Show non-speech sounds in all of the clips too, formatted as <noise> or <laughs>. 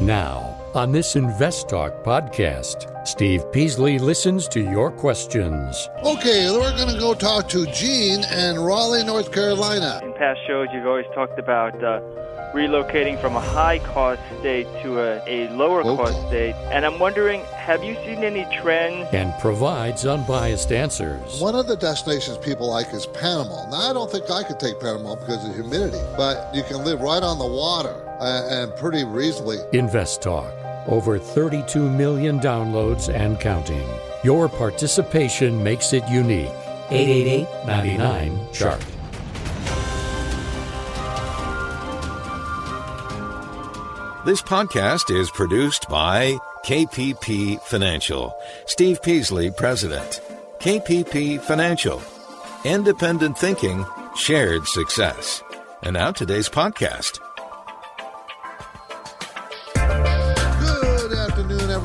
Now, on this Invest Talk podcast, Steve Peasley listens to your questions. Okay, we're going to go talk to Gene in Raleigh, North Carolina. In past shows, you've always talked about uh, relocating from a high cost state to a, a lower Okay. cost state. And I'm wondering, have you seen any trends? And provides unbiased answers. One of the destinations people like is Panama. Now, I don't think I could take Panama because of humidity, but you can live right on the water Uh, and pretty reasonably. Invest Talk. Over 32 million downloads and counting. Your participation makes it unique. 888 99 Chart. This podcast is produced by KPP Financial. Steve Peasley, President. KPP Financial. Independent thinking, shared success. And now today's podcast.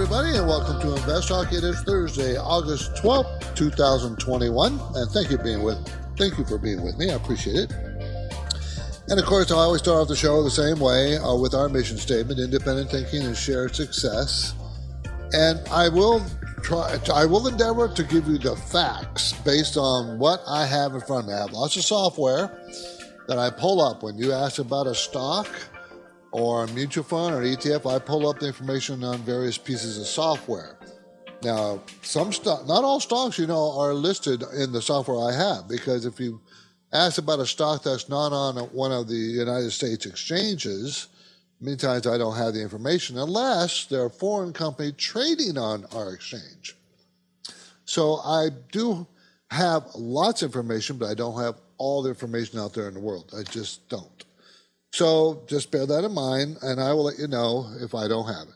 Everybody, and welcome to Invest Talk. It is Thursday, August 12th, 2021. And thank you for being with thank you for being with me. I appreciate it. And of course, I always start off the show the same way uh, with our mission statement: independent thinking and shared success. And I will try. I will endeavor to give you the facts based on what I have in front of me. I have lots of software that I pull up when you ask about a stock or a mutual fund or ETF. I pull up the information on various pieces of software. Now, some stock, not all stocks, you know, are listed in the software I have because if you ask about a stock that's not on one of the United States exchanges, many times I don't have the information unless they're a foreign company trading on our exchange. So I do have lots of information, but I don't have all the information out there in the world. I just don't. So just bear that in mind, and I will let you know if I don't have it.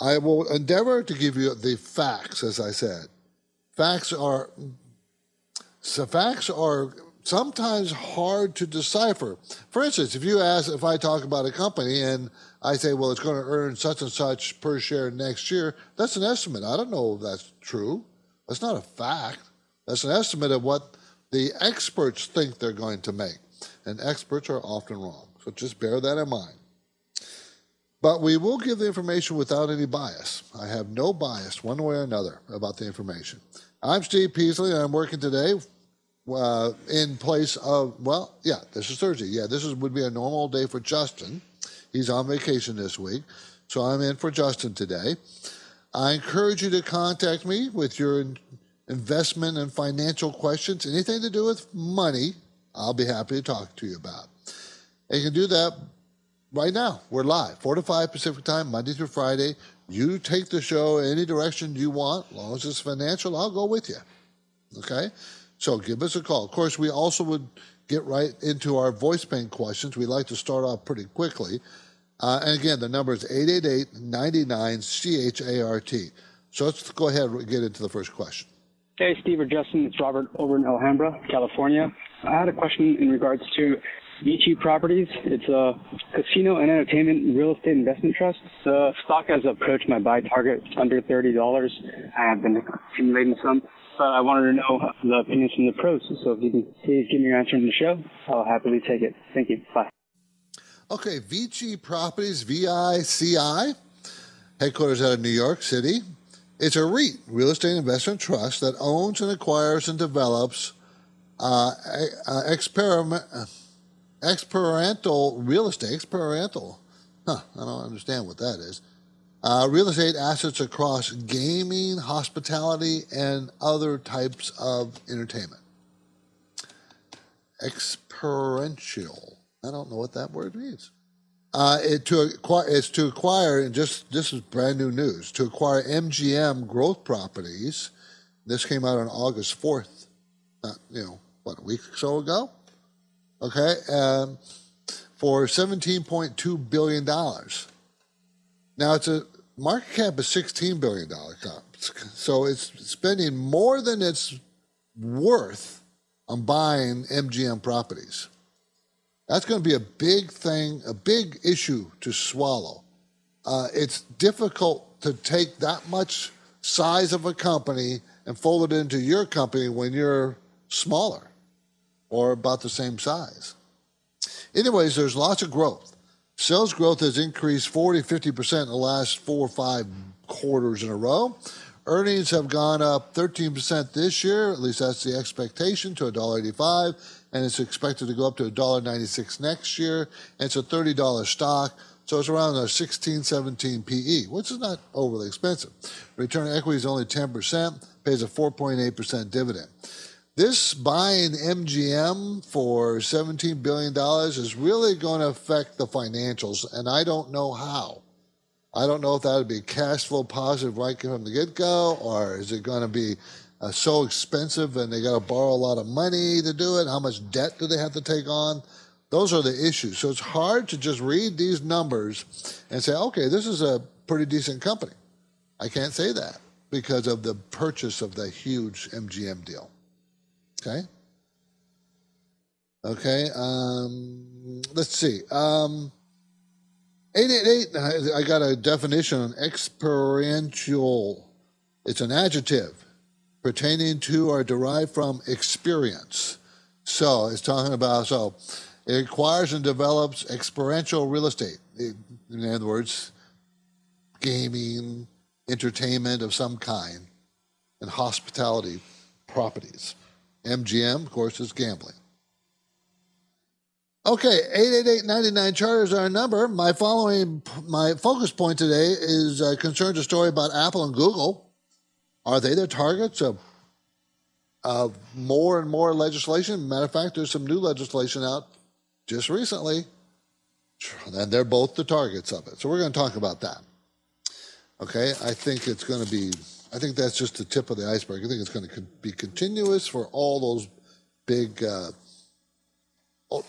I will endeavor to give you the facts, as I said. Facts are so facts are sometimes hard to decipher. For instance, if you ask if I talk about a company and I say, well, it's going to earn such and such per share next year, that's an estimate. I don't know if that's true. That's not a fact. That's an estimate of what the experts think they're going to make. And experts are often wrong. So just bear that in mind. But we will give the information without any bias. I have no bias one way or another about the information. I'm Steve Peasley, and I'm working today uh, in place of, well, yeah, this is Thursday. Yeah, this is, would be a normal day for Justin. He's on vacation this week. So I'm in for Justin today. I encourage you to contact me with your investment and financial questions, anything to do with money, I'll be happy to talk to you about. And you can do that right now. We're live, 4 to 5 Pacific time, Monday through Friday. You take the show any direction you want, as long as it's financial, I'll go with you. Okay? So give us a call. Of course, we also would get right into our voice bank questions. We like to start off pretty quickly. Uh, and again, the number is 888 99 CHART. So let's go ahead and get into the first question. Hey, Steve or Justin, it's Robert over in Alhambra, California. I had a question in regards to Vici Properties. It's a casino and entertainment real estate investment trust. The stock has approached my buy target under $30. I have been accumulating some, but I wanted to know the opinions from the pros. So if you can please give me your answer in the show, I'll happily take it. Thank you. Bye. Okay, Vici Properties, VICI, headquarters out of New York City. It's a REIT, real estate investment trust, that owns and acquires and develops uh, experiment, uh, experiential real estate. Experiential. Huh, I don't understand what that is. Uh, real estate assets across gaming, hospitality, and other types of entertainment. Experiential. I don't know what that word means. Uh, it to acquire it's to acquire and just this is brand new news to acquire MGM growth properties. This came out on August fourth, not you know what a week or so ago. Okay, um, for seventeen point two billion dollars. Now it's a market cap is sixteen billion dollar comp, so it's spending more than it's worth on buying MGM properties. That's going to be a big thing, a big issue to swallow. Uh, it's difficult to take that much size of a company and fold it into your company when you're smaller or about the same size. Anyways, there's lots of growth. Sales growth has increased 40, 50% in the last four or five quarters in a row. Earnings have gone up 13% this year, at least that's the expectation, to $1.85, and it's expected to go up to $1.96 next year. And it's a $30 stock, so it's around a 16, 17 PE, which is not overly expensive. Return on equity is only 10%, pays a 4.8% dividend. This buying MGM for $17 billion is really going to affect the financials, and I don't know how. I don't know if that would be cash flow positive right from the get go, or is it going to be uh, so expensive and they got to borrow a lot of money to do it? How much debt do they have to take on? Those are the issues. So it's hard to just read these numbers and say, okay, this is a pretty decent company. I can't say that because of the purchase of the huge MGM deal. Okay? Okay, um, let's see. Um, 888, I got a definition on experiential. It's an adjective pertaining to or derived from experience. So it's talking about, so it acquires and develops experiential real estate. In other words, gaming, entertainment of some kind, and hospitality properties. MGM, of course, is gambling. Okay, 888-99 chart is our number. My following, my focus point today is uh, concerns a story about Apple and Google. Are they the targets of, of more and more legislation? Matter of fact, there's some new legislation out just recently, and they're both the targets of it. So we're going to talk about that. Okay, I think it's going to be, I think that's just the tip of the iceberg. I think it's going to be continuous for all those big uh, oh,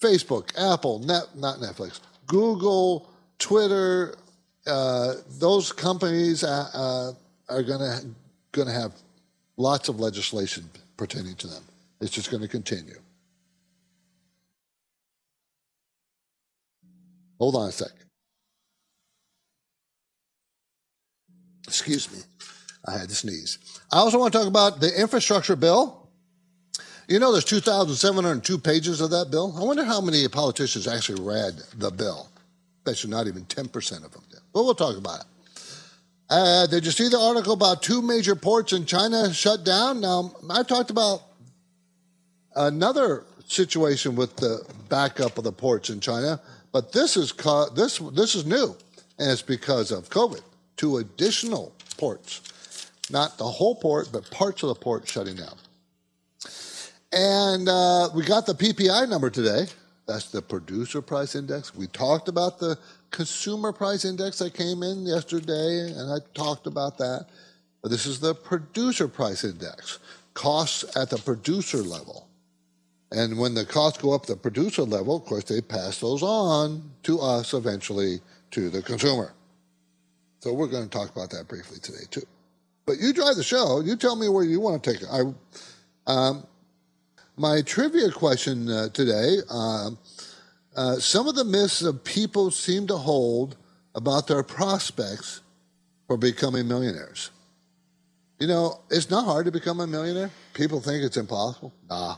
Facebook, Apple, Net, not Netflix, Google, Twitter, uh, those companies uh, uh are going to going to have lots of legislation pertaining to them. It's just going to continue. Hold on a sec. Excuse me. I had to sneeze. I also want to talk about the infrastructure bill. You know, there's 2,702 pages of that bill. I wonder how many politicians actually read the bill. Bet you not even 10% of them did. But we'll talk about it. Uh, did you see the article about two major ports in China shut down? Now, I talked about another situation with the backup of the ports in China, but this is co- this this is new, and it's because of COVID. Two additional ports, not the whole port, but parts of the port shutting down. And uh, we got the PPI number today. That's the producer price index. We talked about the consumer price index that came in yesterday, and I talked about that. But this is the producer price index, costs at the producer level. And when the costs go up the producer level, of course, they pass those on to us eventually to the consumer. So we're going to talk about that briefly today, too. But you drive the show. You tell me where you want to take it. I, um, my trivia question uh, today uh, uh, some of the myths that people seem to hold about their prospects for becoming millionaires. You know, it's not hard to become a millionaire. People think it's impossible. Nah.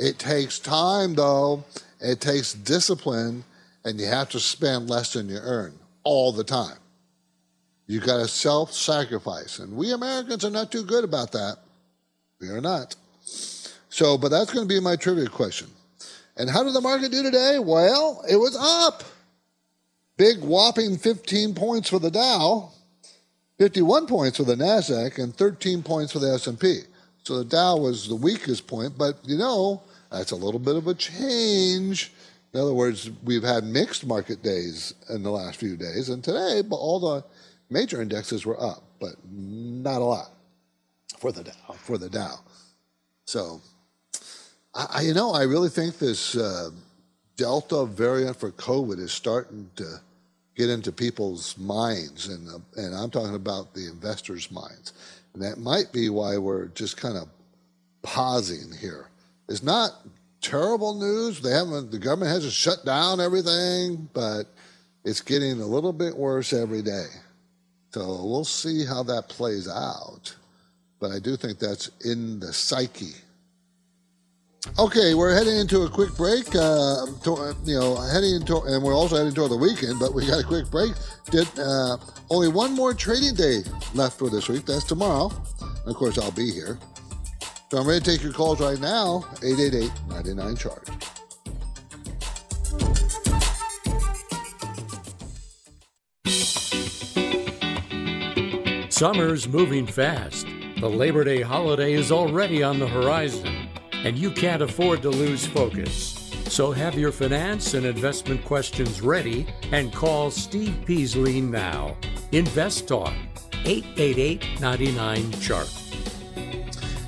It takes time, though. It takes discipline, and you have to spend less than you earn all the time. You got to self sacrifice. And we Americans are not too good about that. We are not. So, but that's going to be my trivia question. And how did the market do today? Well, it was up. Big whopping 15 points for the Dow, 51 points for the Nasdaq, and 13 points for the S&P. So the Dow was the weakest point, but you know, that's a little bit of a change. In other words, we've had mixed market days in the last few days, and today, but all the major indexes were up, but not a lot for the Dow. For the Dow. So I, you know, I really think this uh, Delta variant for COVID is starting to get into people's minds, and uh, and I'm talking about the investors' minds, and that might be why we're just kind of pausing here. It's not terrible news. They haven't. The government hasn't shut down everything, but it's getting a little bit worse every day. So we'll see how that plays out. But I do think that's in the psyche Okay, we're heading into a quick break. Uh, to, you know, heading into, and we're also heading toward the weekend, but we got a quick break. Did uh, only one more trading day left for this week. That's tomorrow. And of course, I'll be here. So I'm ready to take your calls right now. 888 99 Chart. Summer's moving fast. The Labor Day holiday is already on the horizon, and you can't afford to lose focus. So have your finance and investment questions ready and call Steve Peasley now. Invest Talk, 888 99 Chart.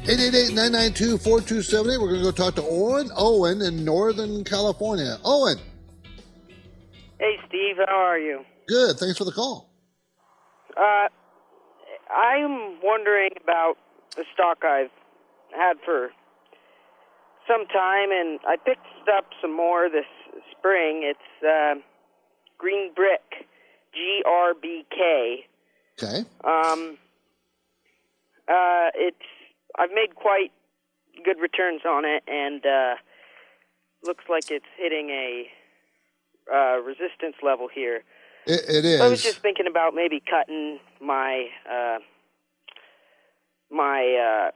888-992-4278. We're going to go talk to Owen Owen in Northern California. Owen. Hey, Steve. How are you? Good. Thanks for the call. Uh, I'm wondering about the stock I've had for some time, and I picked up some more this spring. It's uh, Green Brick, G R B K. Okay. Um, uh, it's I've made quite good returns on it, and uh, looks like it's hitting a uh, resistance level here. It, it is. I was just thinking about maybe cutting my uh, my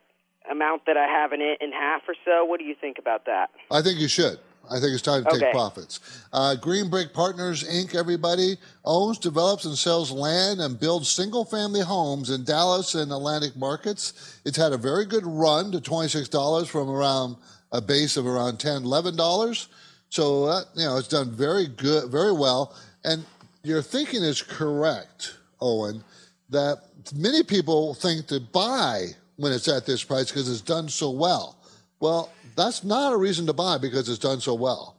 uh, amount that I have in it in half or so. What do you think about that? I think you should. I think it's time to take profits. Uh, Green Brick Partners Inc., everybody, owns, develops, and sells land and builds single family homes in Dallas and Atlanta markets. It's had a very good run to $26 from around a base of around $10, $11. So, uh, you know, it's done very good, very well. And your thinking is correct, Owen, that many people think to buy when it's at this price because it's done so well. Well, that's not a reason to buy because it's done so well.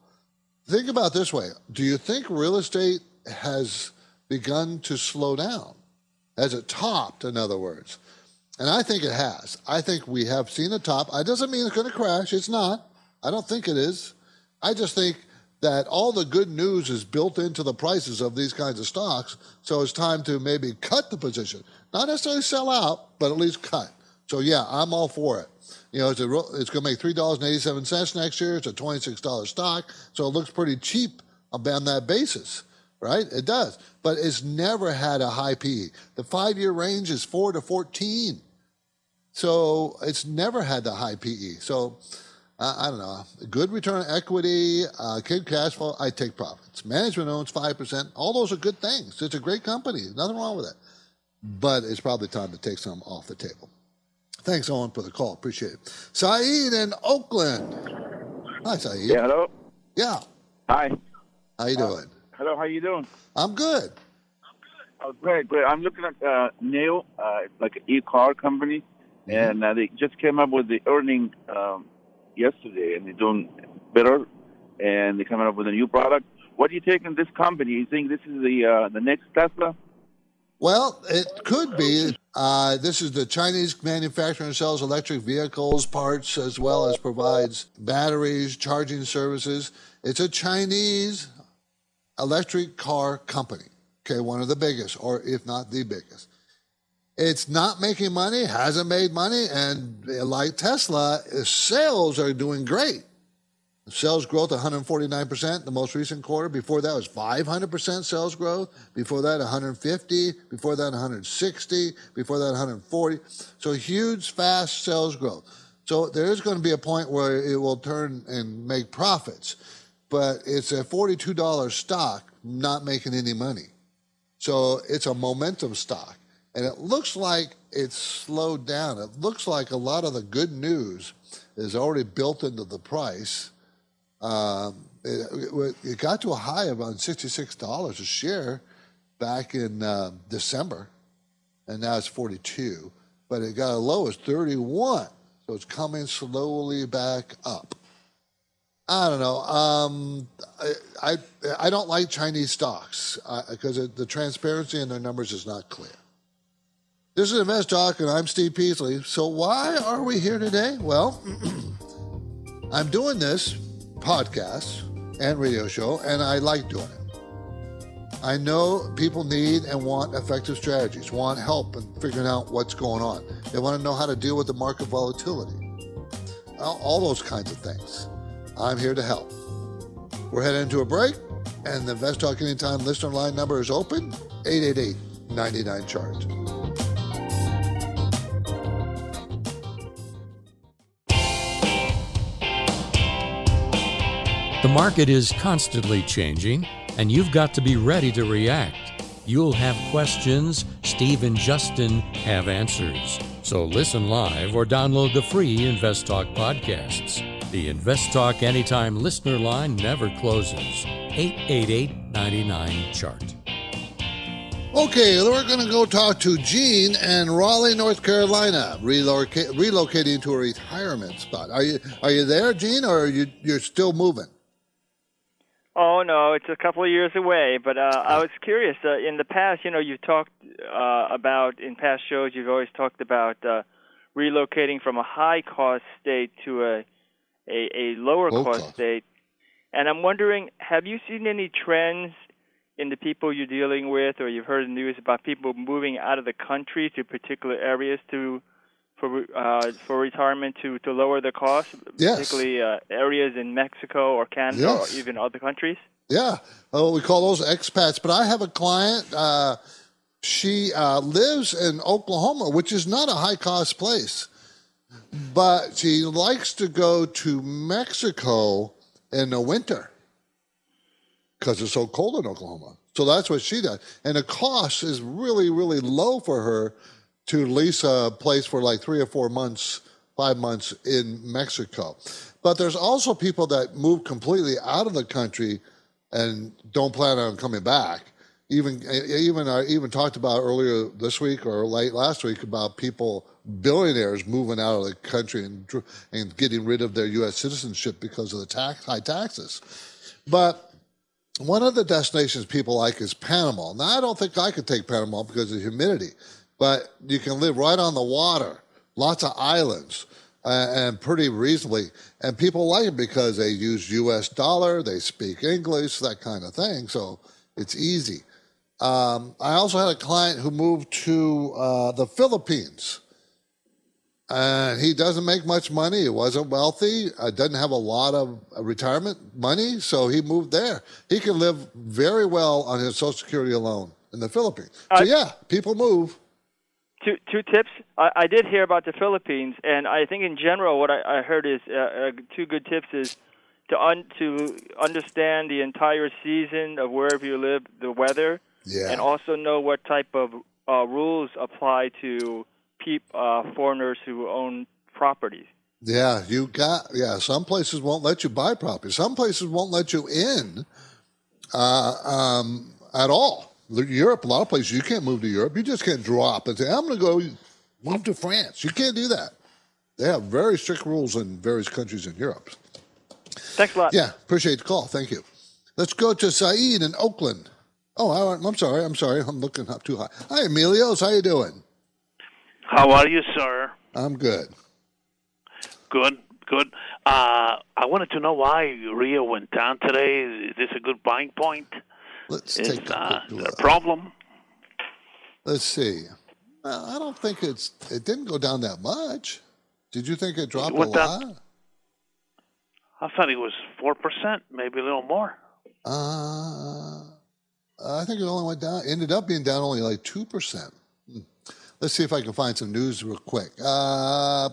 Think about this way Do you think real estate has begun to slow down? Has it topped, in other words? And I think it has. I think we have seen a top. It doesn't mean it's going to crash. It's not. I don't think it is. I just think that all the good news is built into the prices of these kinds of stocks. So it's time to maybe cut the position. Not necessarily sell out, but at least cut. So yeah, I'm all for it. You know, it's, it's going to make three dollars and eighty-seven cents next year. It's a twenty-six dollar stock, so it looks pretty cheap on that basis, right? It does, but it's never had a high PE. The five-year range is four to fourteen, so it's never had the high PE. So uh, I don't know, good return on equity, uh, good cash flow. I take profits. Management owns five percent. All those are good things. It's a great company. Nothing wrong with it, but it's probably time to take some off the table. Thanks, Owen, for the call. Appreciate it. Saeed in Oakland. Hi, Saeed. Yeah, hello. Yeah. Hi. How you doing? Hello, how you doing? I'm good. Oh, great, great. I'm looking at uh, NIO, uh, like an e-car company, and uh, they just came up with the earning um, yesterday, and they're doing better, and they're coming up with a new product. What do you take in this company? You think this is the uh, the next Tesla? Well, it could be. Uh, this is the Chinese manufacturer and sells electric vehicles parts as well as provides batteries, charging services. It's a Chinese electric car company. Okay, one of the biggest, or if not the biggest. It's not making money, hasn't made money, and like Tesla, sales are doing great. Sales growth 149% the most recent quarter. Before that was 500% sales growth. Before that 150. Before that 160. Before that 140. So huge, fast sales growth. So there is going to be a point where it will turn and make profits, but it's a $42 stock not making any money. So it's a momentum stock. And it looks like it's slowed down. It looks like a lot of the good news is already built into the price. Um, it, it, got to a high of around $66 a share back in uh, December, and now it's 42. But it got a low as 31, so it's coming slowly back up. I don't know. Um, I, I I don't like Chinese stocks because the transparency in their numbers is not clear. This is Invest Talk, and I'm Steve Peasley. So why are we here today? Well, <clears throat> I'm doing this podcast and radio show, and I like doing it. I know people need and want effective strategies, want help in figuring out what's going on. They want to know how to deal with the market volatility. all, those kinds of things. I'm here to help. We're heading into a break, and the Invest Talk Anytime listener line number is open 888 99 chart. The market is constantly changing, and you've got to be ready to react. You'll have questions, Steve and Justin have answers. So listen live or download the free Invest Talk podcasts. The Invest Talk Anytime listener line never closes. 888 99 Chart. Okay, we're going to go talk to Gene in Raleigh, North Carolina, reloca- relocating to a retirement spot. Are you are you there, Gene, or are you you're still moving? Oh no, it's a couple of years away. But uh, I was curious. Uh, in the past, you know, you've talked uh, about in past shows. You've always talked about uh, relocating from a high cost state to a a, a lower Low cost cost. state. And I'm wondering, have you seen any trends in the people you're dealing with, or you've heard the news about people moving out of the country to particular areas to for uh, for retirement to to lower the cost, Yes. particularly uh, areas in Mexico or Canada Yes. or even other countries? Yeah, oh, we call those expats. But I have a client. Uh, she uh, lives in Oklahoma, which is not a high cost place, but she likes to go to Mexico in the winter because it's so cold in Oklahoma. So that's what she does, and the cost is really, really low for her to lease a place for like three or four months, five months in Mexico. But there's also people that move completely out of the country and don't plan on coming back. Even even I even talked about earlier this week or late last week about people billionaires moving out of the country and and getting rid of their U.S. citizenship because of the tax high taxes. But one of the destinations people like is Panama. Now, I don't think I could take Panama because of the humidity, but you can live right on the water, lots of islands, uh, and pretty reasonably. And people like it because they use U.S. dollar, they speak English, that kind of thing. So it's easy. Um, I also had a client who moved to uh, the Philippines. And he doesn't make much money. He wasn't wealthy. Uh, doesn't have a lot of retirement money, so he moved there. He can live very well on his Social Security alone in the Philippines. So yeah, people move. Two two tips. I, I did hear about the Philippines, and I think in general, what I, I heard is uh, uh, two good tips is to un, to understand the entire season of wherever you live, the weather, Yeah. and also know what type of uh, rules apply to peop, uh, foreigners who own properties. Yeah, you got yeah. Some places won't let you buy property. Some places won't let you in uh, um, at all. Europe, a lot of places you can't move to Europe. You just can't drop and say, "I'm going to go move to France." You can't do that. They have very strict rules in various countries in Europe. Thanks a lot. Yeah, appreciate the call. Thank you. Let's go to Saeed in Oakland. Oh, I- I'm sorry. I'm sorry. I'm looking up too high. Hi, Emilios. How you doing? How are you, sir? I'm good. Good, good. Uh, I wanted to know why Rio went down today. Is this a good buying point? Let's Is take a there a problem? Let's see. Well, I don't think it's. It didn't go down that much. Did you think it dropped a went lot? I thought it was four percent, maybe a little more. Uh, I think it only went down. Ended up being down only like two percent. Let's see if I can find some news real quick. Uh, uh,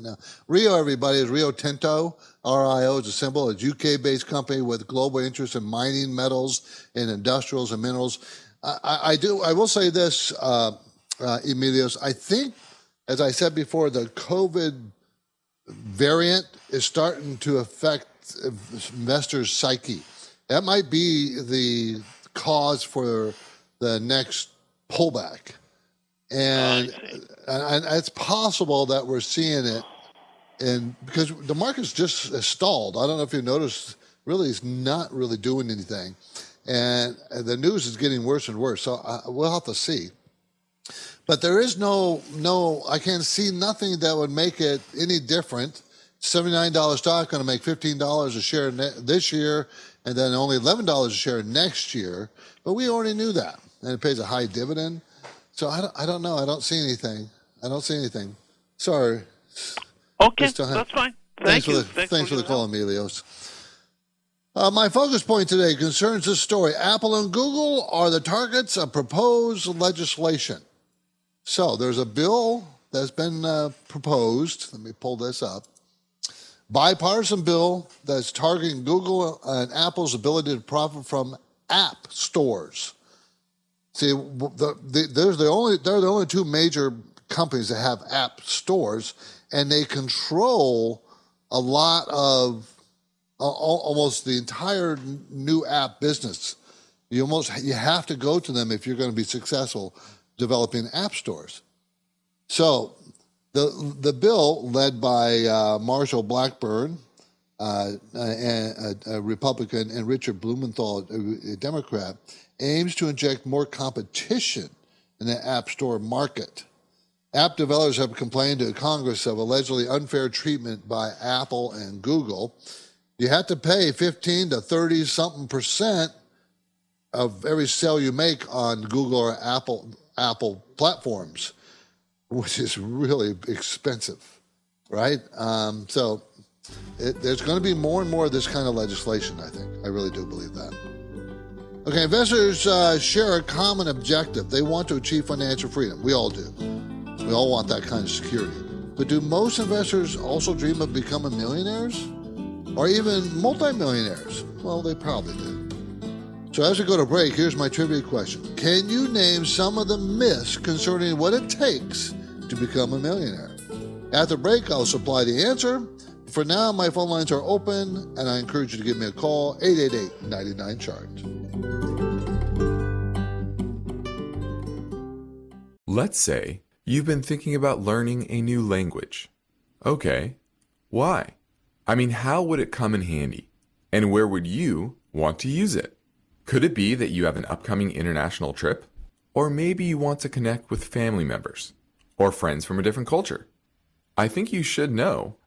No. Rio, everybody, is Rio Tinto. RIO is a symbol. It's UK based company with global interest in mining, metals, and industrials and minerals. I, I, I do. I will say this, uh, uh, Emilios. I think, as I said before, the COVID variant is starting to affect investors' psyche. That might be the cause for the next pullback. And, and, and it's possible that we're seeing it and because the market's just stalled. I don't know if you noticed, really, it's not really doing anything. And the news is getting worse and worse. So uh, we'll have to see. But there is no, no, I can't see nothing that would make it any different. $79 stock going to make $15 a share ne- this year and then only $11 a share next year. But we already knew that. And it pays a high dividend. So I don't, I don't know. I don't see anything. I don't see anything. Sorry. Okay, Just don't have- that's fine. Thanks Thank for the Thanks thanks for the call, help. Emilios. Uh, my focus point today concerns this story. Apple and Google are the targets of proposed legislation. So there's a bill that's been uh, proposed. Let me pull this up. Bipartisan bill that's targeting Google and Apple's ability to profit from app stores. See, the, the, there's the only they're the only two major companies that have app stores, and they control a lot of uh, almost the entire new app business. You almost you have to go to them if you're going to be successful developing app stores. So the the bill led by uh, Marsha Blackburn, uh, a, a, Republican, and Richard Blumenthal, a, a Democrat, aims to inject more competition in the app store market. App developers have complained to Congress of allegedly unfair treatment by Apple and Google. You have to pay 15 to 30 something percent of every sale you make on Google or Apple Apple platforms, which is really expensive, right? Um, so it, there's going to be more and more of this kind of legislation. I think I really do believe that. Okay, investors uh, share a common objective. They want to achieve financial freedom. We all do. We all want that kind of security. But do most investors also dream of becoming millionaires? Or even multimillionaires? Well, they probably do. So as we go to break, here's my trivia question. Can you name some of the myths concerning what it takes to become a millionaire? After break, I'll supply the answer. For now, my phone lines are open, and I encourage you to give me a call, 888-99-CHART. Let's say you've been thinking about learning a new language. Okay, why? I mean, how would it come in handy? And where would you want to use it? Could it be that you have an upcoming international trip? Or maybe you want to connect with family members or friends from a different culture? I think you should know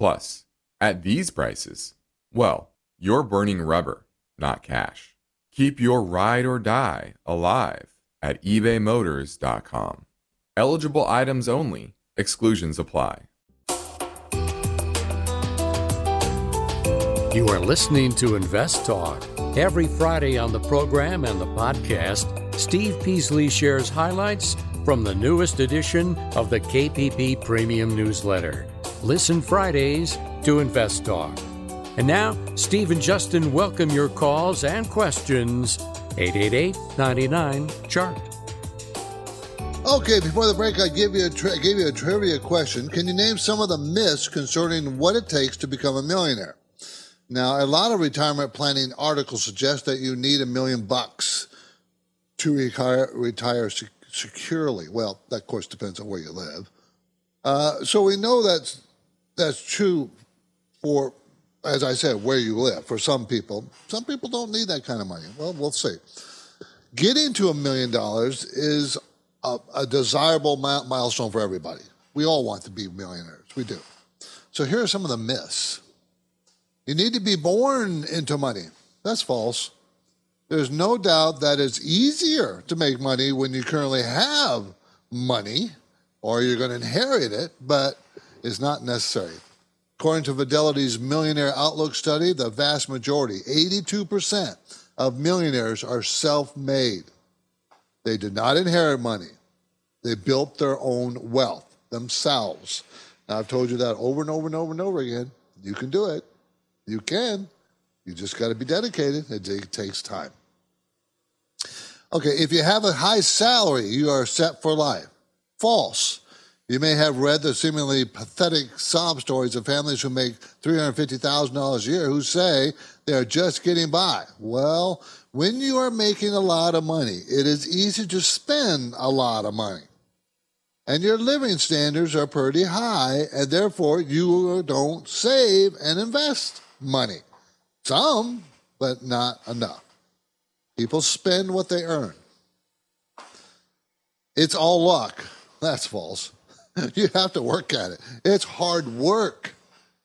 Plus, at these prices, well, you're burning rubber, not cash. Keep your ride or die alive at ebaymotors.com. Eligible items only, exclusions apply. You are listening to Invest Talk. Every Friday on the program and the podcast, Steve Peasley shares highlights from the newest edition of the KPP Premium Newsletter. Listen Fridays to Invest Talk. And now, Steve and Justin welcome your calls and questions. 888 99 Chart. Okay, before the break, I gave you a tri- gave you a trivia question. Can you name some of the myths concerning what it takes to become a millionaire? Now, a lot of retirement planning articles suggest that you need a million bucks to retire retire se- securely. Well, that of course depends on where you live. Uh, so we know that's that's true for, as I said, where you live. For some people, some people don't need that kind of money. Well, we'll see. Getting to a million dollars is a, a desirable mi- milestone for everybody. We all want to be millionaires. We do. So here are some of the myths. You need to be born into money. That's false. There's no doubt that it's easier to make money when you currently have money or you're going to inherit it, but it's not necessary. According to Fidelity's Millionaire Outlook study, the vast majority, 82% of millionaires are self made. They did not inherit money. They built their own wealth themselves. Now, I've told you that over and over and over and over again. You can do it. You can. You just got to be dedicated. It takes time. Okay, if you have a high salary, you are set for life. False. You may have read the seemingly pathetic sob stories of families who make $350,000 a year who say they're just getting by. Well, when you are making a lot of money, it is easy to spend a lot of money. And your living standards are pretty high, and therefore you don't save and invest money. Some, but not enough. People spend what they earn. It's all luck. That's false. <laughs> You have to work at it. It's hard work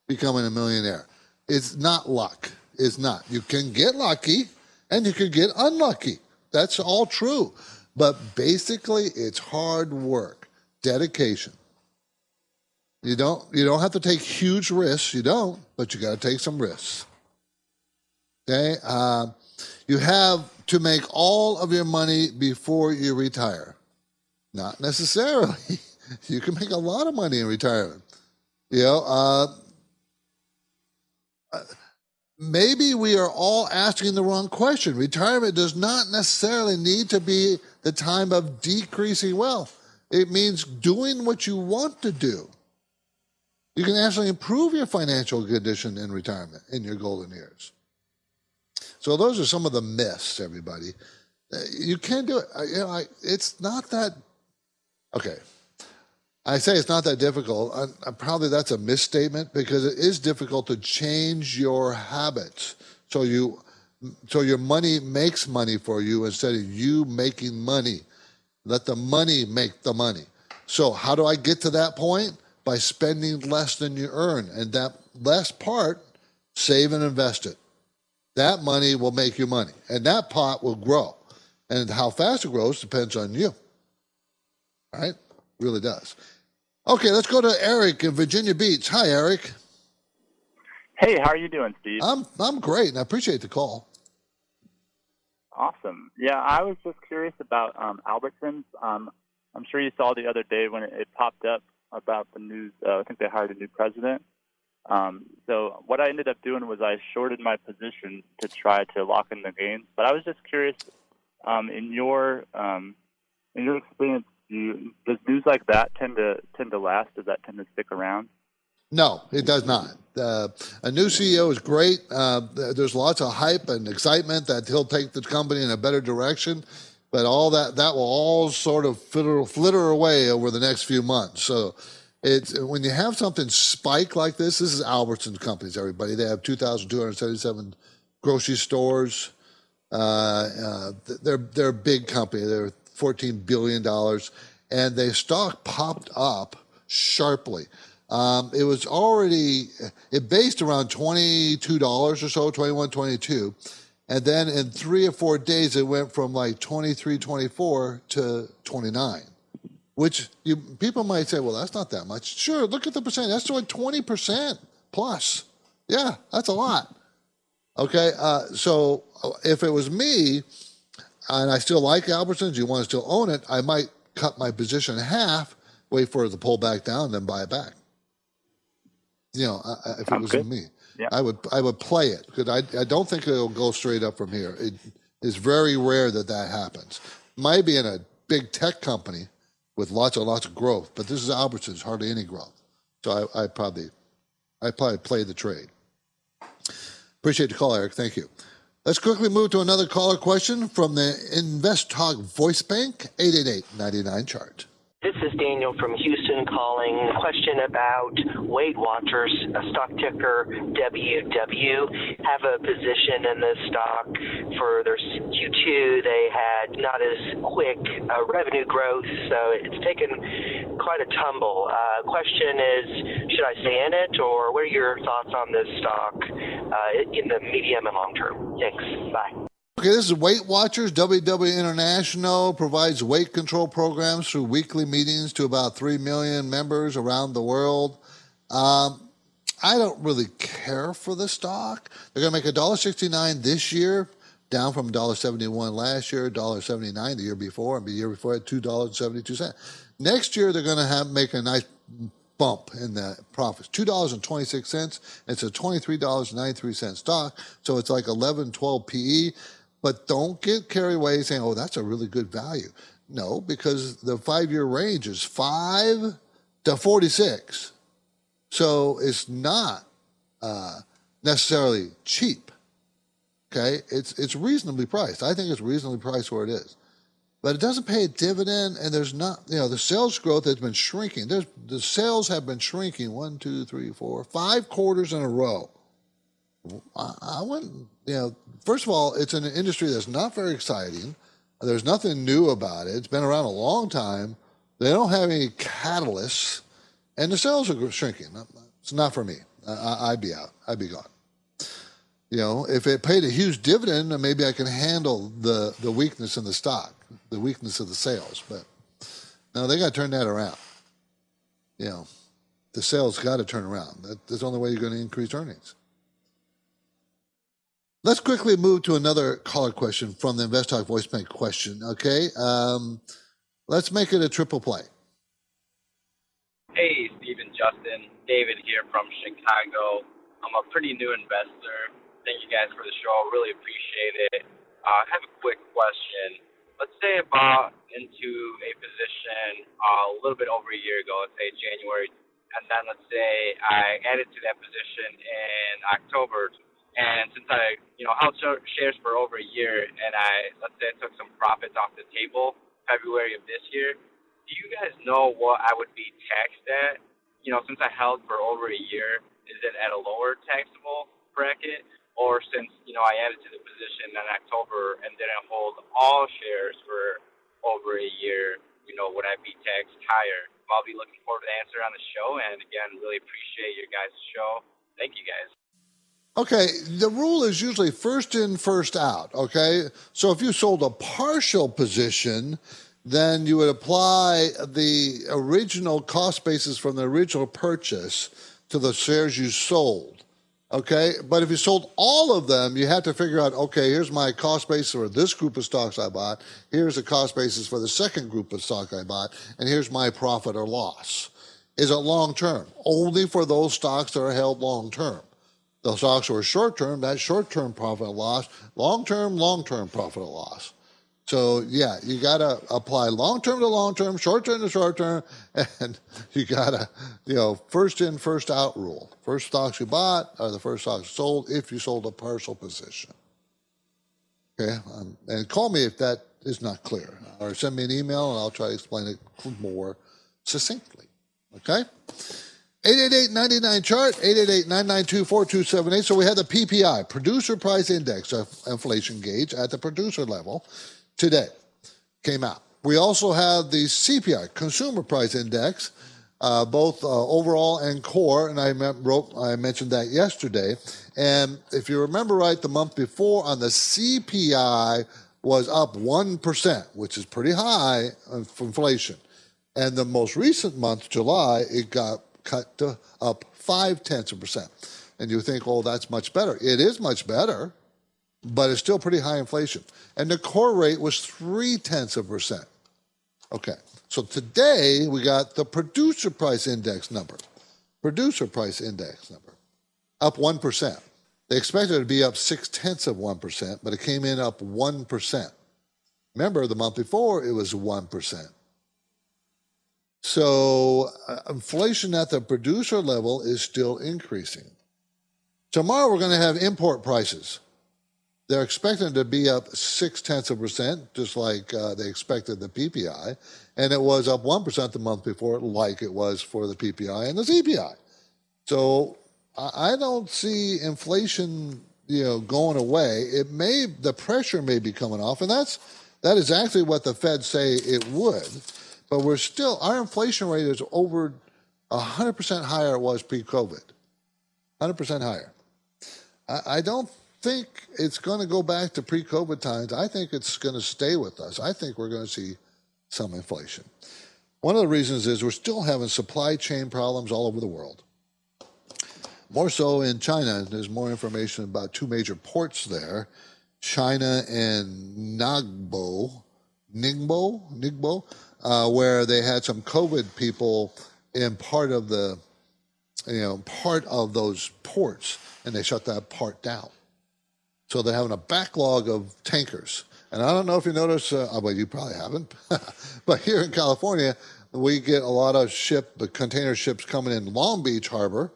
becoming a millionaire. It's not luck. It's not. You can get lucky and you can get unlucky. That's all true. But basically, it's hard work, dedication. You don't you don't have to take huge risks. You don't, but you got to take some risks. Okay, uh, you have to make all of your money before you retire. Not necessarily. <laughs> <laughs> you can make a lot of money in retirement. You know, uh, maybe we are all asking the wrong question. Retirement does not necessarily need to be the time of decreasing wealth. It means doing what you want to do. You can actually improve your financial condition in retirement in your golden years. So those are some of the myths, everybody. Uh, You can do it. You know, I, it's not that. Okay, I say it's not that difficult. Uh, uh, probably that's a misstatement because it is difficult to change your habits. So you, so your money makes money for you instead of you making money. Let the money make the money. So how do I get to that point? By spending less than you earn, and that less part, save and invest it. That money will make you money, and that pot will grow. And how fast it grows depends on you. All right? Really does. Okay, let's go to Eric in Virginia Beach. Hi, Eric. Hey, how are you doing, Steve? I'm I'm great, and I appreciate the call. awesome. Yeah, I was just curious about um, Albertsons. Um, I'm sure you saw the other day when it, it popped up about the news. Uh, I think they hired a new president. Um, so what I ended up doing was I shorted my position to try to lock in the gains. But I was just curious, um, in your um, in your experience, do you, does news like that tend to tend to last? Does that tend to stick around? No, it does not. Uh, a new CEO is great. Uh, there's lots of hype and excitement that he'll take the company in a better direction, but all that that will all sort of flitter, flitter away over the next few months. So, it's when you have something spike like this. This is Albertsons companies. Everybody, they have 2,277 grocery stores. Uh, uh, they're they're a big company. They're 14 billion dollars, and their stock popped up sharply. Um, it was already it based around twenty two dollars or so, 21, 22. and then in three or four days it went from like 23, 24 to 29. Which you people might say, well, that's not that much. Sure, look at the percent. That's like 20 percent plus. Yeah, that's a lot. Okay, uh, so if it was me, and I still like Albertsons, you want to still own it, I might cut my position in half, wait for it to pull back down, then buy it back. You know, uh, if it was me, Yeah. I would I would play it because I I don't think it'll go straight up from here. It is very rare that that happens. Might be in a big tech company with lots and lots of growth, but this is Albertsons, hardly any growth. So I, I probably I probably play the trade. Appreciate the call, Eric. Thank you. Let's quickly move to another caller question from the Invest Talk Voice Bank, 888-99 chart. This is Daniel from Houston calling. Question about Weight Watchers, a stock ticker WW. Have a position in this stock for their Q2. They had not as quick uh, revenue growth, so it's taken quite a tumble. Uh, question is, should I stay in it, or what are your thoughts on this stock uh, in the medium and long term? Thanks. Bye. Okay, this is Weight Watchers. WW International provides weight control programs through weekly meetings to about 3 million members around the world. Um, I don't really care for the stock. They're going to make $1.69 this year, down from $1.71 last year, $1.79 the year before, and the year before at $2.72. Next year, they're going to have make a nice bump in the profits. Two dollars and twenty six cents. It's a twenty three dollars ninety three cent stock, so it's like 11, 12 PE. But don't get carried away saying, "Oh, that's a really good value." No, because the five year range is five to forty six, so it's not uh, necessarily cheap. Okay, it's it's reasonably priced. I think it's reasonably priced where it is but it doesn't pay a dividend and there's not you know the sales growth has been shrinking there's the sales have been shrinking one two three four five quarters in a row i, wouldn't you know first of all it's an industry that's not very exciting there's nothing new about it it's been around a long time they don't have any catalysts and the sales are shrinking it's not for me I, i'd be out i'd be gone you know, if it paid a huge dividend, then maybe I can handle the, the weakness in the stock, the weakness of the sales. But no, they got to turn that around. You know, the sales got to turn around. That, that's the only way you're going to increase earnings. Let's quickly move to another caller question from the Invest Talk Voice Bank question. Okay, um, let's make it a triple play. Hey, Stephen, Justin, David here from Chicago. I'm a pretty new investor. Thank you guys for the show. Really appreciate it. Uh, I have a quick question. Let's say I bought into a position uh, a little bit over a year ago, let's say January, and then let's say I added to that position in October. And since I, you know, held shares for over a year, and I let's say I took some profits off the table February of this year, do you guys know what I would be taxed at? You know, since I held for over a year, is it at a lower taxable bracket? Or since, you know, I added to the position in October and didn't hold all shares for over a year, you know, would I be taxed higher? I'll be looking forward to the answer on the show. And again, really appreciate your guys' show. Thank you guys. Okay, the rule is usually first in, first out. Okay, so if you sold a partial position, then you would apply the original cost basis from the original purchase to the shares you sold. Okay, but if you sold all of them, you have to figure out okay, here's my cost basis for this group of stocks I bought, here's the cost basis for the second group of stock I bought, and here's my profit or loss. Is it long term? Only for those stocks that are held long term. Those stocks were short term, that short term profit loss. Long term, long term profit loss. So yeah, you got to apply long term to long term, short term to short term, <laughs> and you got to, you know, first in, first out rule. First stocks you bought are the first stocks sold if you sold a partial position. Okay, um, and call me if that is not clear, or send me an email and I'll try to explain it more succinctly. Okay. 888-99 chart 888-992-4278 so we had the ppi producer price index of inflation gauge at the producer level today came out. We also have the cpi consumer price index uh, both uh, overall and core and I, wrote, I mentioned that yesterday. And if you remember right the month before on the cpi was up 1% which is pretty high uh, for inflation. And the most recent month, July, it got cut to up five tenths of percent. And you think, oh, that's much better. It is much better, but it's still pretty high inflation. And the core rate was three tenths of percent. Okay. So today we got the producer price index number. Producer price index number up 1%. They expected it to be up six tenths of 1%, but it came in up 1%. Remember, the month before it was 1%. So uh, inflation at the producer level is still increasing. Tomorrow we're going to have import prices. They're expecting to be up six tenths of a percent, just like uh, they expected the PPI, and it was up one percent the month before, like it was for the PPI and the CPI. So I don't see inflation, you know, going away. It may the pressure may be coming off, and that's that is actually what the Fed say it would. But we're still our inflation rate is over hundred percent higher it was pre-COVID, hundred percent higher. I, I don't think it's going to go back to pre-COVID times. I think it's going to stay with us. I think we're going to see some inflation. One of the reasons is we're still having supply chain problems all over the world. More so in China. There's more information about two major ports there Shanghai and Nagbo, Ningbo, Ningbo, uh, where they had some COVID people in part of the, you know, part of those ports, and they shut that part down. So they're having a backlog of tankers. And I don't know if you notice, uh, well, you probably haven't, <laughs> but here in California, we get a lot of ship, the container ships coming in Long Beach Harbor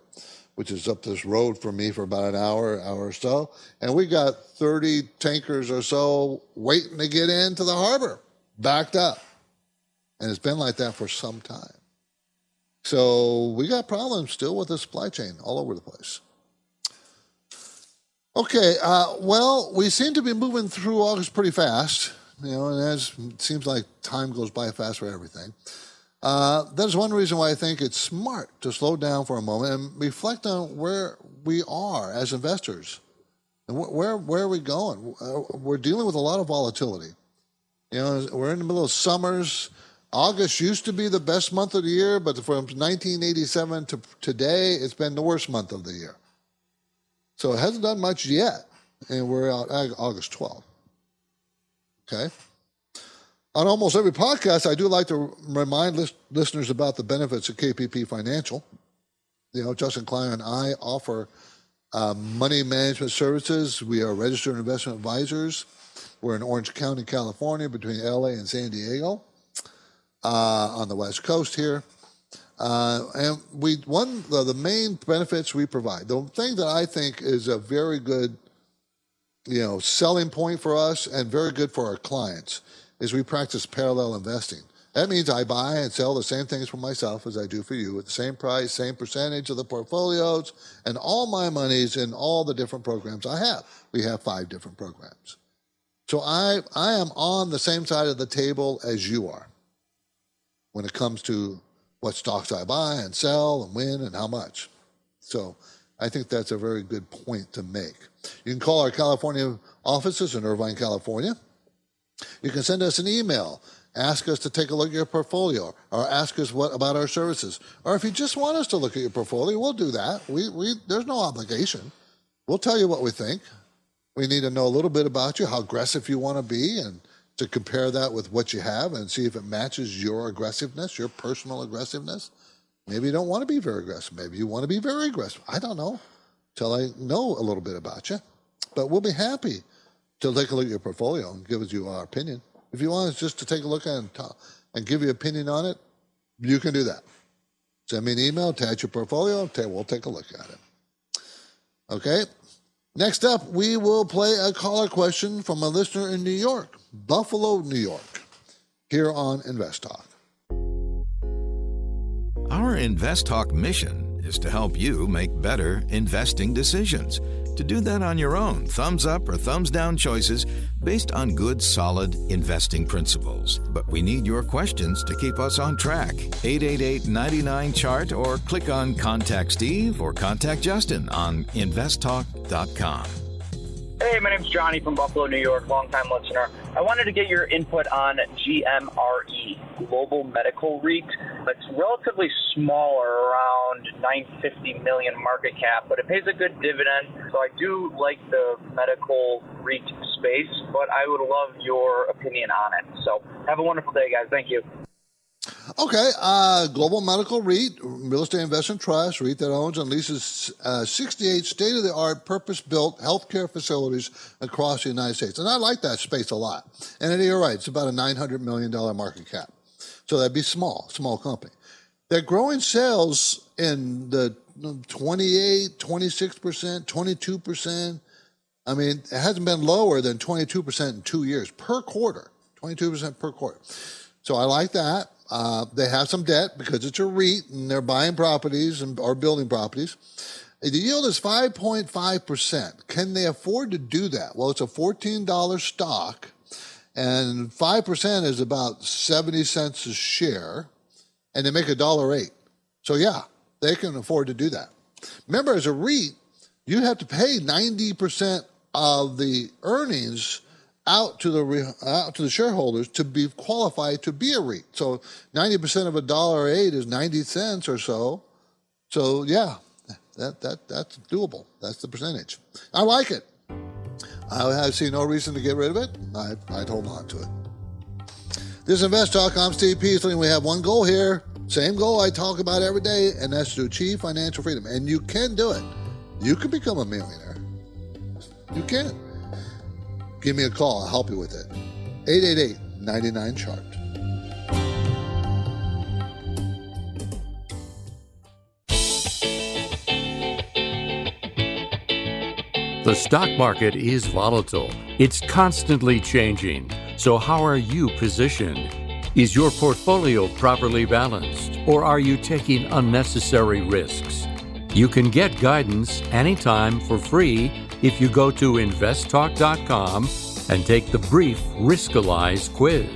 which is up this road from me for about an hour, hour or so. And we got 30 tankers or so waiting to get into the harbor, backed up. And it's been like that for some time. So we got problems still with the supply chain all over the place. Okay, uh, well, we seem to be moving through August pretty fast, you know, and as it seems like time goes by fast for everything. Uh, that's one reason why I think it's smart to slow down for a moment and reflect on where we are as investors and wh- where where are we going. Uh, we're dealing with a lot of volatility. You know, we're in the middle of summers. August used to be the best month of the year, but from 1987 to today, it's been the worst month of the year. So it hasn't done much yet, and we're out August 12th. Okay on almost every podcast, I do like to remind list- listeners about the benefits of KPP Financial. You know, Justin Klein and I offer uh, money management services. We are registered investment advisors. We're in Orange County, California, between LA and San Diego, uh, on the West Coast here. Uh, and we one of the main benefits we provide, the thing that I think is a very good, you know, selling point for us and very good for our clients is we practice parallel investing. That means I buy and sell the same things for myself as I do for you at the same price, same percentage of the portfolios, and all my money's in all the different programs I have. We have five different programs. So I, I am on the same side of the table as you are when it comes to what stocks I buy and sell and when and how much. So I think that's a very good point to make. You can call our California offices in Irvine, California. You can send us an email, ask us to take a look at your portfolio, or ask us what about our services. Or if you just want us to look at your portfolio, we'll do that. We, we, there's no obligation. We'll tell you what we think. We need to know a little bit about you, how aggressive you want to be, and to compare that with what you have and see if it matches your aggressiveness, your personal aggressiveness. Maybe you don't want to be very aggressive. Maybe you want to be very aggressive. I don't know till I know a little bit about you. But we'll be happy to take a look at your portfolio and give you our opinion. If you want us just to take a look and, talk, and give you opinion on it, you can do that. Send me an email, attach your portfolio, we'll take a look at it. Okay? Next up, we will play a caller question from a listener in New York, Buffalo, New York, here on Invest Talk. Our Invest Talk mission is to help you make better investing decisions. To do that on your own, thumbs up or thumbs down choices based on good, solid investing principles. But we need your questions to keep us on track. 888 99 Chart or click on Contact Steve or Contact Justin on investtalk.com. Hey, my name's Johnny from Buffalo, New York, longtime listener. I wanted to get your input on GMRE, Global Medical REIT. it's relatively smaller, around 950 million market cap, but it pays a good dividend. So I do like the medical REIT space, but I would love your opinion on it. So have a wonderful day, guys. Thank you. Okay, uh, Global Medical REIT, Real Estate Investment Trust, REIT that owns and leases uh, 68 state of the art, purpose built healthcare facilities across the United States. And I like that space a lot. And you're right, it's about a $900 million market cap. So that'd be small, small company. They're growing sales in the 28, 26%, 22%. I mean, it hasn't been lower than 22% in two years per quarter, 22% per quarter. So I like that. Uh, they have some debt because it's a REIT and they're buying properties and or building properties. The yield is 5.5%. Can they afford to do that? Well, it's a $14 stock and 5% is about 70 cents a share and they make a dollar eight. So yeah, they can afford to do that. Remember, as a REIT, you have to pay 90% of the earnings out to the out to the shareholders to be qualified to be a REIT. So 90% of a dollar eight is 90 cents or so. So yeah, that that that's doable. That's the percentage. I like it. I, see no reason to get rid of it. I, I'd hold on to it. This is Invest Talk. I'm Steve Peasley, and we have one goal here. Same goal I talk about every day, and that's to achieve financial freedom. And you can do it. You can become a millionaire. You can. Give me a call. I'll help you with it. 888 99 chart. The stock market is volatile. It's constantly changing. So, how are you positioned? Is your portfolio properly balanced, or are you taking unnecessary risks? You can get guidance anytime for free if you go to investtalk.com and take the brief Riskalyze quiz.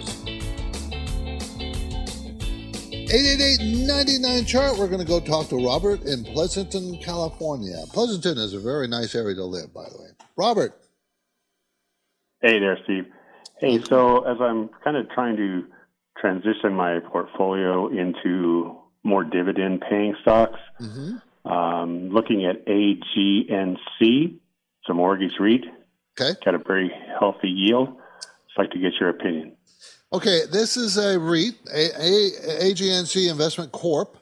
888-99 chart. We're going to go talk to Robert in Pleasanton, California. Pleasanton is a very nice area to live, by the way. Robert. Hey there, Steve. Hey, so as I'm kind of trying to transition my portfolio into more dividend paying stocks, mm-hmm. um, looking at AGNC a mortgage REIT. Okay. Got a very healthy yield. I'd like to get your opinion. Okay, this is a REIT, a, a, AGNC Investment Corp,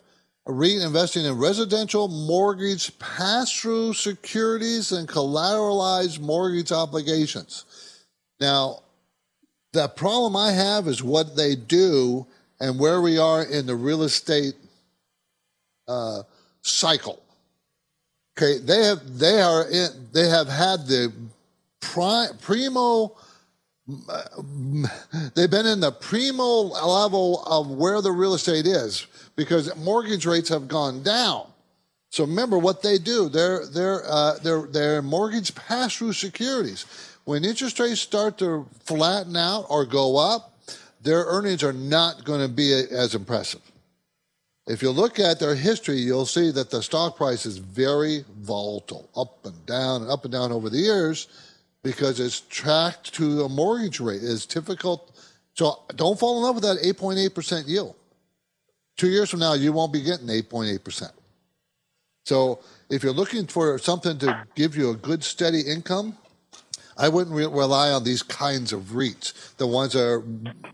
a REIT investing in residential mortgage pass-through securities and collateralized mortgage obligations. Now, the problem I have is what they do and where we are in the real estate uh, cycle. Okay, they have they are in, they have had the pri, primo. They've been in the primo level of where the real estate is because mortgage rates have gone down. So remember what they do. They're they're uh, they're they're mortgage pass-through securities. When interest rates start to flatten out or go up, their earnings are not going to be as impressive. If you look at their history, you'll see that the stock price is very volatile, up and down and up and down over the years because it's tracked to a mortgage rate. It's difficult. So don't fall in love with that 8.8% yield. Two years from now, you won't be getting 8.8%. So if you're looking for something to give you a good steady income, I wouldn't re- rely on these kinds of REITs, the ones that are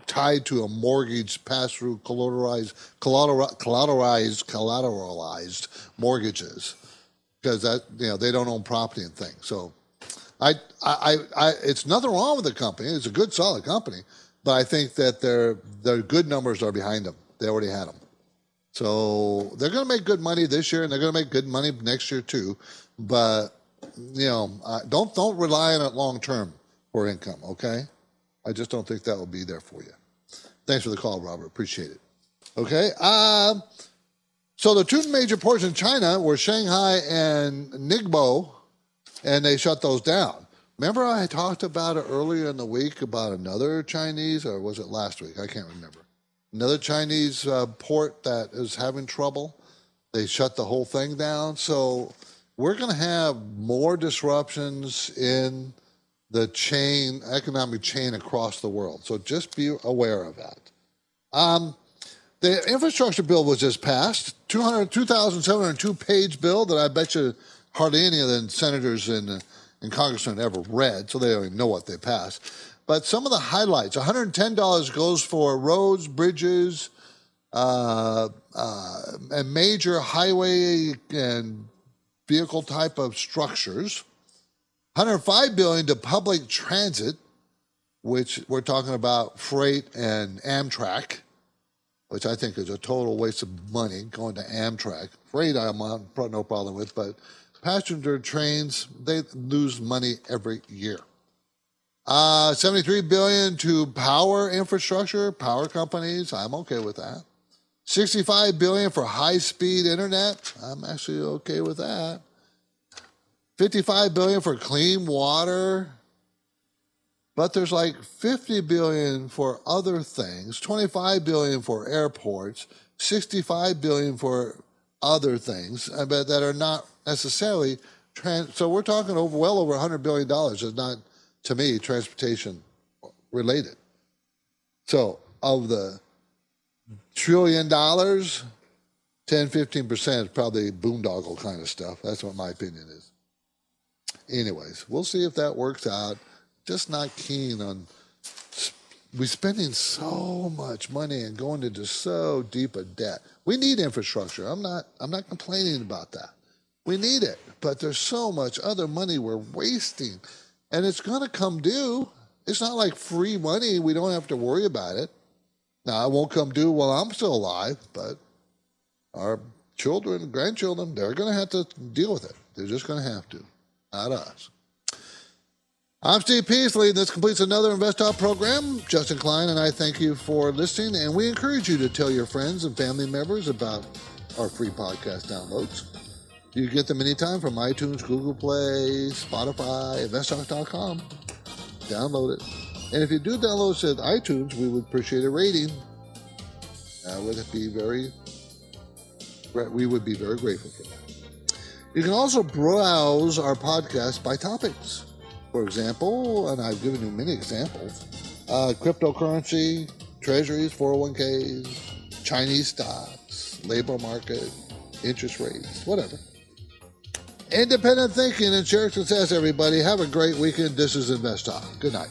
tied to a mortgage pass-through collateralized, collateralized, collateralized mortgages, because that you know they don't own property and things. So, I, I, I, it's nothing wrong with the company. It's a good, solid company, but I think that their their good numbers are behind them. They already had them. So they're going to make good money this year, and they're going to make good money next year too. But you know, uh, don't don't rely on it long term for income. Okay, I just don't think that will be there for you. Thanks for the call, Robert. Appreciate it. Okay. Uh, so the two major ports in China were Shanghai and Ningbo, and they shut those down. Remember, I talked about it earlier in the week about another Chinese, or was it last week? I can't remember. Another Chinese uh, port that is having trouble. They shut the whole thing down. So we're going to have more disruptions in the chain, economic chain across the world. So just be aware of that. Um, The infrastructure bill was just passed, 200, 2,702 page bill that I bet you hardly any of the senators and, and congressmen ever read, so they don't even know what they passed. But some of the highlights $110 goes for roads, bridges, uh, uh, and major highway and vehicle type of structures. 105 billion to public transit, which we're talking about freight and Amtrak, which I think is a total waste of money going to Amtrak. Freight I'm on no problem with, but passenger trains they lose money every year. Uh, 73 billion to power infrastructure, power companies. I'm okay with that. 65 billion for high-speed internet. I'm actually okay with that. 55 billion for clean water. But there's like 50 billion for other things, 25 billion for airports, 65 billion for other things, uh, I bet that are not necessarily trans. So we're talking over well over 100 billion dollars. Is not to me transportation related. So of the trillion dollars, 10, 15% is probably boondoggle kind of stuff. That's what my opinion is. Anyways, we'll see if that works out. Just not keen on we're spending so much money and going into so deep a debt. We need infrastructure. I'm not I'm not complaining about that. We need it, but there's so much other money we're wasting and it's going to come due. It's not like free money. We don't have to worry about it. Now, it won't come due while I'm still alive, but our children, grandchildren, they're going to have to deal with it. They're just going to have to, not us. I'm Steve Peasley, and this completes another Invest Talk program. Justin Klein and I thank you for listening, and we encourage you to tell your friends and family members about our free podcast downloads. You can get them anytime from iTunes, Google Play, Spotify, InvestTalk.com. Download it. And if you do download us at iTunes, we would appreciate a rating. That would be very, we would be very grateful for that. You can also browse our podcast by topics. For example, and I've given you many examples uh, cryptocurrency, treasuries, 401ks, Chinese stocks, labor market, interest rates, whatever. Independent thinking and shared success, everybody. Have a great weekend. This is Invest Talk. Good night.